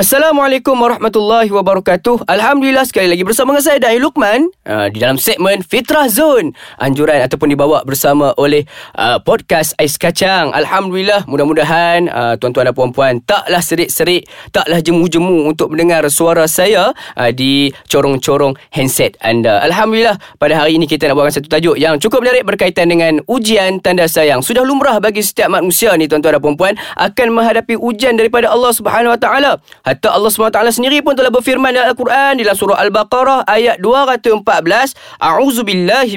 Assalamualaikum warahmatullahi wabarakatuh. Alhamdulillah sekali lagi bersama dengan saya Dai Lukman uh, di dalam segmen Fitrah Zone. Anjuran ataupun dibawa bersama oleh uh, podcast Ais Kacang. Alhamdulillah mudah-mudahan uh, tuan-tuan dan puan-puan taklah serik-serik, taklah jemu-jemu untuk mendengar suara saya uh, di corong-corong handset anda. Alhamdulillah pada hari ini kita nak bawakan satu tajuk yang cukup menarik berkaitan dengan ujian tanda sayang. Sudah lumrah bagi setiap manusia ni tuan-tuan dan puan-puan akan menghadapi ujian daripada Allah Subhanahu Wa Taala. Hatta Allah SWT sendiri pun telah berfirman dalam Al-Quran dalam surah Al-Baqarah ayat 214, A'udzu billahi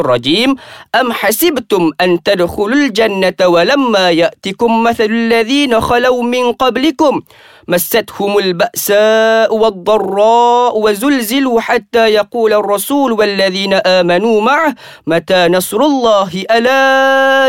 rajim. Am hasibtum an tadkhulul jannata wa lamma ya'tikum mathalul ladzina khalau min qablikum مستهم البأساء والضراء وزلزلوا حتى يقول الرسول والذين آمنوا معه متى نصر الله ألا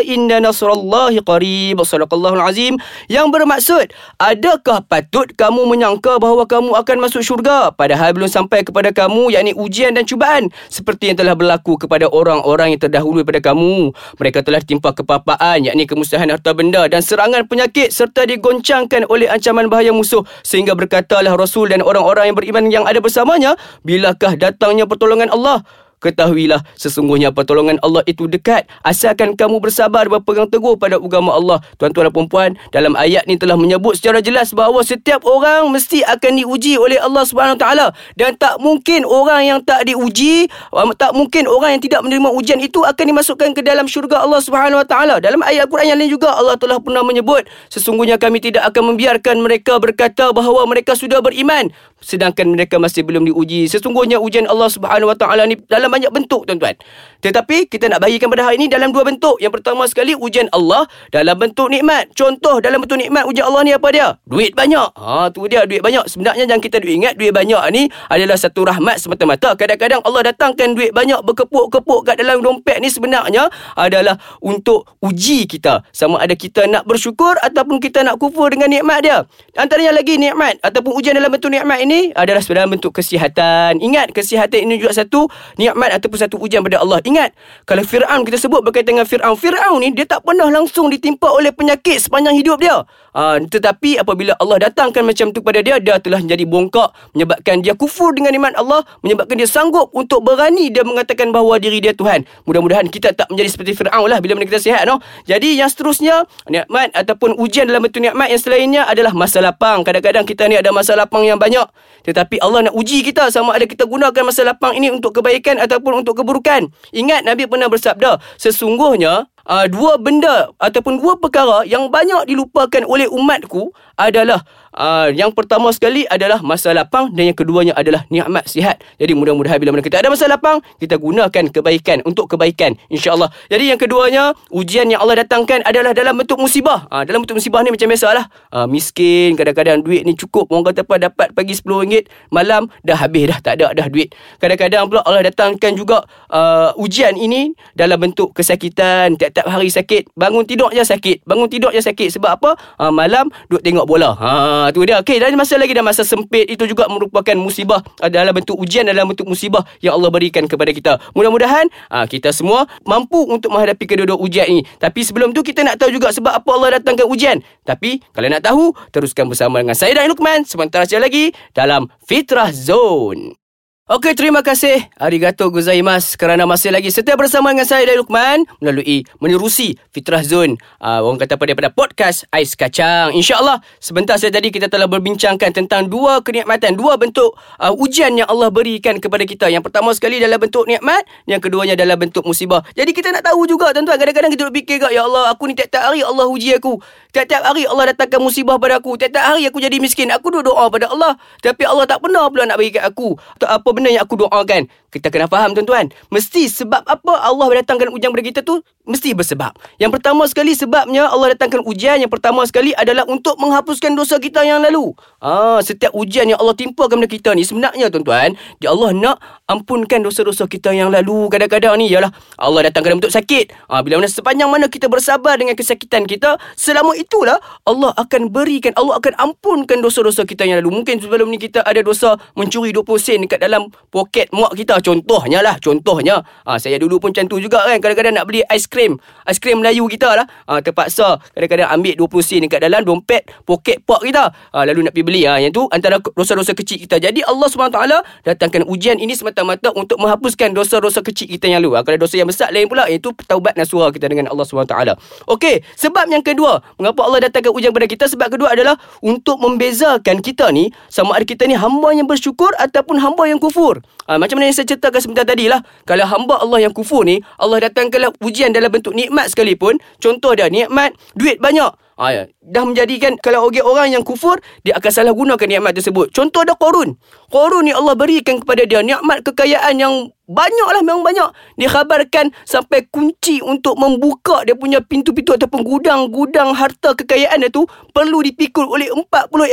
إن نصر الله قريب صدق الله العظيم yang bermaksud adakah patut kamu menyangka bahawa kamu akan masuk syurga padahal belum sampai kepada kamu yakni ujian dan cubaan seperti yang telah berlaku kepada orang-orang yang terdahulu daripada kamu mereka telah timpa kepapaan yakni kemusnahan harta benda dan serangan penyakit serta digoncangkan oleh ancaman bahaya musuh musuh sehingga berkatalah Rasul dan orang-orang yang beriman yang ada bersamanya bilakah datangnya pertolongan Allah Ketahuilah sesungguhnya pertolongan Allah itu dekat asalkan kamu bersabar berpegang teguh pada agama Allah. Tuan-tuan dan puan-puan, dalam ayat ni telah menyebut secara jelas bahawa setiap orang mesti akan diuji oleh Allah Subhanahu taala dan tak mungkin orang yang tak diuji, um, tak mungkin orang yang tidak menerima ujian itu akan dimasukkan ke dalam syurga Allah Subhanahu taala. Dalam ayat Al-Quran yang lain juga Allah telah pernah menyebut sesungguhnya kami tidak akan membiarkan mereka berkata bahawa mereka sudah beriman sedangkan mereka masih belum diuji. Sesungguhnya ujian Allah Subhanahu taala ni dalam dalam banyak bentuk tuan-tuan. Tetapi kita nak bagikan pada hari ini dalam dua bentuk. Yang pertama sekali ujian Allah dalam bentuk nikmat. Contoh dalam bentuk nikmat ujian Allah ni apa dia? Duit banyak. Ha tu dia duit banyak. Sebenarnya jangan kita duit ingat duit banyak ni adalah satu rahmat semata-mata. Kadang-kadang Allah datangkan duit banyak berkepuk-kepuk kat dalam dompet ni sebenarnya adalah untuk uji kita. Sama ada kita nak bersyukur ataupun kita nak kufur dengan nikmat dia. Antaranya lagi nikmat ataupun ujian dalam bentuk nikmat ini adalah dalam bentuk kesihatan. Ingat kesihatan ini juga satu nikmat nikmat ataupun satu ujian pada Allah. Ingat, kalau Fir'aun kita sebut berkaitan dengan Fir'aun. Fir'aun ni dia tak pernah langsung ditimpa oleh penyakit sepanjang hidup dia. Ha, tetapi apabila Allah datangkan macam tu kepada dia, dia telah menjadi bongkak. Menyebabkan dia kufur dengan iman Allah. Menyebabkan dia sanggup untuk berani dia mengatakan bahawa diri dia Tuhan. Mudah-mudahan kita tak menjadi seperti Fir'aun lah bila mana kita sihat. No? Jadi yang seterusnya, nikmat ataupun ujian dalam bentuk nikmat yang selainnya adalah masa lapang. Kadang-kadang kita ni ada masa lapang yang banyak. Tetapi Allah nak uji kita sama ada kita gunakan masa lapang ini untuk kebaikan ataupun untuk keburukan. Ingat Nabi pernah bersabda, sesungguhnya uh, dua benda ataupun dua perkara yang banyak dilupakan oleh umatku adalah uh, yang pertama sekali adalah masa lapang dan yang keduanya adalah nikmat sihat. Jadi mudah-mudahan bila mana kita ada masa lapang, kita gunakan kebaikan untuk kebaikan insya-Allah. Jadi yang keduanya, ujian yang Allah datangkan adalah dalam bentuk musibah. Uh, dalam bentuk musibah ni macam biasalah. Uh, miskin, kadang-kadang duit ni cukup orang kata apa dapat pagi RM10, malam dah habis dah tak ada dah duit. Kadang-kadang pula Allah datangkan juga uh, ujian ini dalam bentuk kesakitan, tiap-tiap hari sakit, bangun tidur je sakit, bangun tidur je sakit sebab apa? Uh, malam duduk tengok bola. Ha tu dia. Okey, dan masa lagi dan masa sempit itu juga merupakan musibah dalam bentuk ujian dalam bentuk musibah yang Allah berikan kepada kita. Mudah-mudahan ha, kita semua mampu untuk menghadapi kedua-dua ujian ini. Tapi sebelum tu kita nak tahu juga sebab apa Allah datangkan ujian. Tapi kalau nak tahu, teruskan bersama dengan saya dan Lukman sebentar saja lagi dalam Fitrah Zone. Okey, terima kasih. Arigato gozaimasu kerana masih lagi setia bersama dengan saya dari Lukman melalui menerusi Fitrah Zone. Uh, orang kata pada pada podcast Ais Kacang. InsyaAllah, sebentar saja tadi kita telah berbincangkan tentang dua kenikmatan, dua bentuk uh, ujian yang Allah berikan kepada kita. Yang pertama sekali dalam bentuk nikmat, yang keduanya dalam bentuk musibah. Jadi kita nak tahu juga tuan-tuan, kadang-kadang kita fikir Ya Allah, aku ni tiap-tiap hari Allah uji aku. Tiap-tiap hari Allah datangkan musibah pada aku. Tiap-tiap hari aku jadi miskin. Aku doa pada Allah. Tapi Allah tak pernah pula nak bagi kat aku. Atau apa benda yang aku doakan. Kita kena faham tuan-tuan. Mesti sebab apa Allah datangkan ujian kepada kita tu mesti bersebab. Yang pertama sekali sebabnya Allah datangkan ujian yang pertama sekali adalah untuk menghapuskan dosa kita yang lalu. Ah, setiap ujian yang Allah timpakan kepada kita ni sebenarnya tuan-tuan, dia Allah nak ampunkan dosa-dosa kita yang lalu. Kadang-kadang ni ialah Allah datangkan bentuk sakit. Ah, bila mana sepanjang mana kita bersabar dengan kesakitan kita, selama itulah Allah akan berikan, Allah akan ampunkan dosa-dosa kita yang lalu. Mungkin sebelum ni kita ada dosa mencuri 20 sen dekat dalam poket muak kita. Contohnya lah contohnya. Ha, saya dulu pun macam tu juga kan. Kadang-kadang nak beli aiskrim aiskrim Melayu kita lah. Ha, terpaksa kadang-kadang ambil 20 sen dekat dalam dompet poket pak kita. Ha, lalu nak pergi beli. Ha, yang tu antara dosa-dosa kecil kita. Jadi Allah SWT datangkan ujian ini semata-mata untuk menghapuskan dosa-dosa kecil kita yang ha, kalau dosa yang besar lain pula. Iaitu taubat nasuha kita dengan Allah SWT Okey, sebab yang kedua mengapa Allah datangkan ujian kepada kita? Sebab kedua adalah untuk membezakan kita ni sama ada kita ni hamba yang bersyukur ataupun hamba yang kufur ha, macam mana yang saya ceritakan sebentar tadi lah kalau hamba Allah yang kufur ni Allah datangkanlah ujian dalam bentuk nikmat sekalipun. Contoh dia nikmat duit banyak Ha, ya. Dah menjadikan kalau orang yang kufur Dia akan salah gunakan nikmat tersebut. Contoh ada Korun Korun ni Allah berikan kepada dia Nikmat kekayaan yang banyak lah memang banyak. Dia khabarkan sampai kunci untuk membuka Dia punya pintu-pintu ataupun gudang-gudang harta kekayaan dia tu Perlu dipikul oleh 40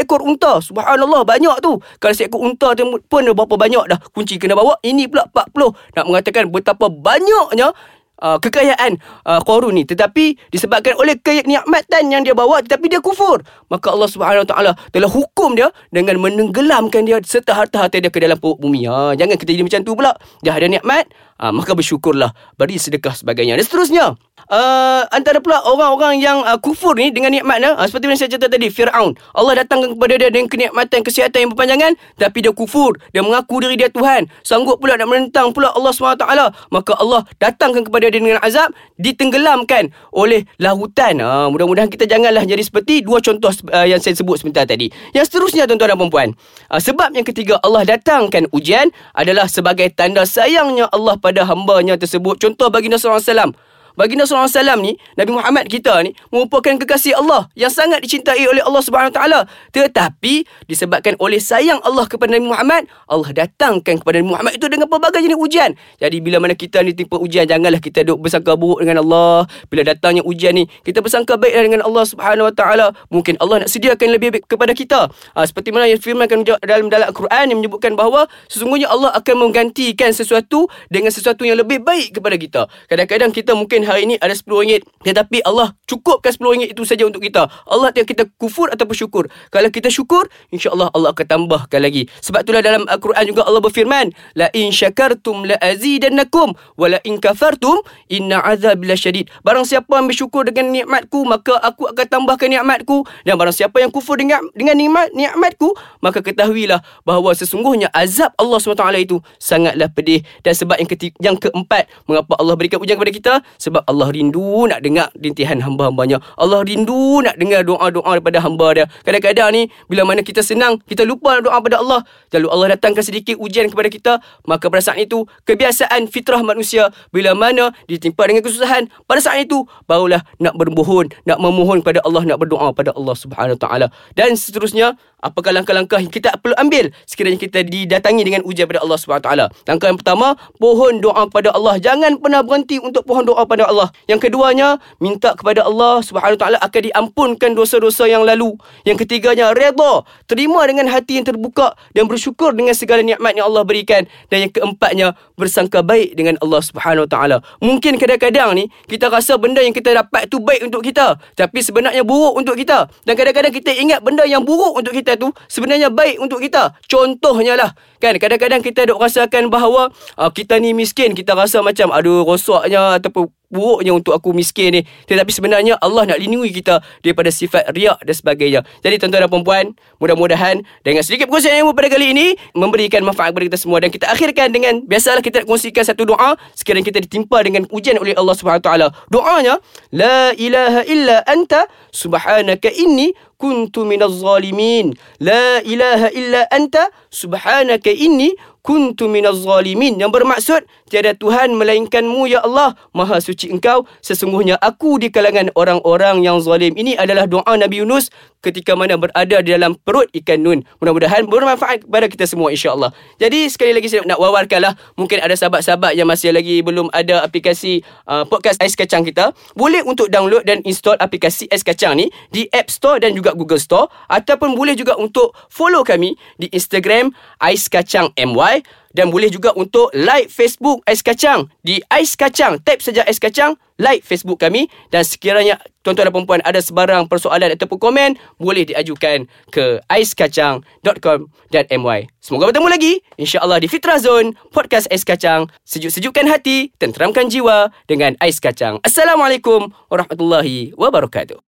ekor unta. Subhanallah banyak tu. Kalau seekor unta tu pun berapa banyak dah Kunci kena bawa. Ini pula 40 Nak mengatakan betapa banyaknya uh, kekayaan uh, Qarun ni. Tetapi disebabkan oleh kenikmatan yang dia bawa tetapi dia kufur. Maka Allah Subhanahu Taala telah hukum dia dengan menenggelamkan dia serta harta-harta dia ke dalam perut bumi. Ha jangan kita jadi macam tu pula. Dia ada nikmat uh, maka bersyukurlah. Beri sedekah sebagainya. Dan seterusnya uh, antara pula orang-orang yang uh, kufur ni dengan nikmatnya. Uh, seperti yang saya cerita tadi Firaun. Allah datangkan kepada dia dengan kenikmatan kesihatan yang berpanjangan tapi dia kufur. Dia mengaku diri dia Tuhan. Sanggup pula nak menentang pula Allah SWT. Maka Allah datangkan kepada dia dengan azab ditenggelamkan oleh lautan. Uh, mudah-mudahan kita janganlah jadi seperti dua contoh uh, yang saya sebut sebentar tadi. Yang seterusnya tuan-tuan dan puan uh, sebab yang ketiga Allah datangkan ujian adalah sebagai tanda sayangnya Allah pada hambanya tersebut. Contoh bagi Nabi SAW Baginda SAW ni, Nabi Muhammad kita ni, merupakan kekasih Allah yang sangat dicintai oleh Allah Subhanahu Taala. Tetapi, disebabkan oleh sayang Allah kepada Nabi Muhammad, Allah datangkan kepada Nabi Muhammad itu dengan pelbagai jenis ujian. Jadi, bila mana kita ni timpa ujian, janganlah kita duk bersangka buruk dengan Allah. Bila datangnya ujian ni, kita bersangka baik dengan Allah Subhanahu Taala. Mungkin Allah nak sediakan lebih baik kepada kita. Ha, seperti mana yang firmankan dalam dalam Al-Quran yang menyebutkan bahawa sesungguhnya Allah akan menggantikan sesuatu dengan sesuatu yang lebih baik kepada kita. Kadang-kadang kita mungkin hari ini ada RM10 tetapi Allah cukupkan RM10 itu saja untuk kita. Allah yang kita kufur atau bersyukur. Kalau kita syukur insya-Allah Allah akan tambahkan lagi. Sebab itulah dalam Al-Quran juga Allah berfirman la in syakartum la azidannakum wa la in kafartum inna azabi lasyadid barang siapa yang bersyukur dengan nikmatku maka aku akan tambahkan nikmatku. Dan barang siapa yang kufur dengan dengan nikmat nikmatku maka ketahuilah bahawa sesungguhnya azab Allah SWT itu sangatlah pedih. Dan sebab yang ketiga, yang keempat mengapa Allah berikan ujian kepada kita? Sebab sebab Allah rindu nak dengar rintihan hamba-hambanya. Allah rindu nak dengar doa-doa daripada hamba dia. Kadang-kadang ni, bila mana kita senang, kita lupa doa pada Allah. Lalu Allah datangkan sedikit ujian kepada kita. Maka pada saat itu, kebiasaan fitrah manusia, bila mana ditimpa dengan kesusahan, pada saat itu, barulah nak bermohon, nak memohon kepada Allah, nak berdoa pada Allah subhanahu taala Dan seterusnya, apakah langkah-langkah yang kita perlu ambil sekiranya kita didatangi dengan ujian pada Allah subhanahu taala Langkah yang pertama, pohon doa pada Allah. Jangan pernah berhenti untuk pohon doa pada kepada Allah. Yang keduanya, minta kepada Allah Subhanahu taala akan diampunkan dosa-dosa yang lalu. Yang ketiganya, redha, terima dengan hati yang terbuka dan bersyukur dengan segala nikmat yang Allah berikan. Dan yang keempatnya, bersangka baik dengan Allah Subhanahu taala. Mungkin kadang-kadang ni kita rasa benda yang kita dapat tu baik untuk kita, tapi sebenarnya buruk untuk kita. Dan kadang-kadang kita ingat benda yang buruk untuk kita tu sebenarnya baik untuk kita. Contohnya lah, kan kadang-kadang kita dok rasakan bahawa uh, kita ni miskin, kita rasa macam aduh rosaknya ataupun buruknya untuk aku miskin ni. Tetapi sebenarnya Allah nak lindungi kita daripada sifat riak dan sebagainya. Jadi tuan-tuan dan puan mudah-mudahan dengan sedikit perkongsian ilmu pada kali ini memberikan manfaat kepada kita semua dan kita akhirkan dengan biasalah kita nak kongsikan satu doa. Sekiranya kita ditimpa dengan ujian oleh Allah Subhanahu taala. Doanya la ilaha illa anta subhanaka inni kuntu minaz zalimin. La ilaha illa anta subhanaka inni kuntu minaz zalimin. Yang bermaksud tiada tuhan melainkanmu ya Allah. Maha suci engkau. Sesungguhnya aku di kalangan orang-orang yang zalim. Ini adalah doa Nabi Yunus ketika mana berada di dalam perut ikan nun. Mudah-mudahan bermanfaat kepada kita semua insya-Allah. Jadi sekali lagi saya nak wawarkanlah mungkin ada sahabat-sahabat yang masih lagi belum ada aplikasi uh, podcast Ais Kacang kita boleh untuk download dan install aplikasi Ais Kacang ni di App Store dan juga Google Store ataupun boleh juga untuk follow kami di Instagram Ais Kacang MY Spotify dan boleh juga untuk like Facebook Ais Kacang di Ais Kacang. Tap saja Ais Kacang, like Facebook kami dan sekiranya tuan-tuan dan puan ada sebarang persoalan ataupun komen boleh diajukan ke aiskacang.com.my. Semoga bertemu lagi insya-Allah di Fitra Zone podcast Ais Kacang. Sejuk-sejukkan hati, tenteramkan jiwa dengan Ais Kacang. Assalamualaikum warahmatullahi wabarakatuh.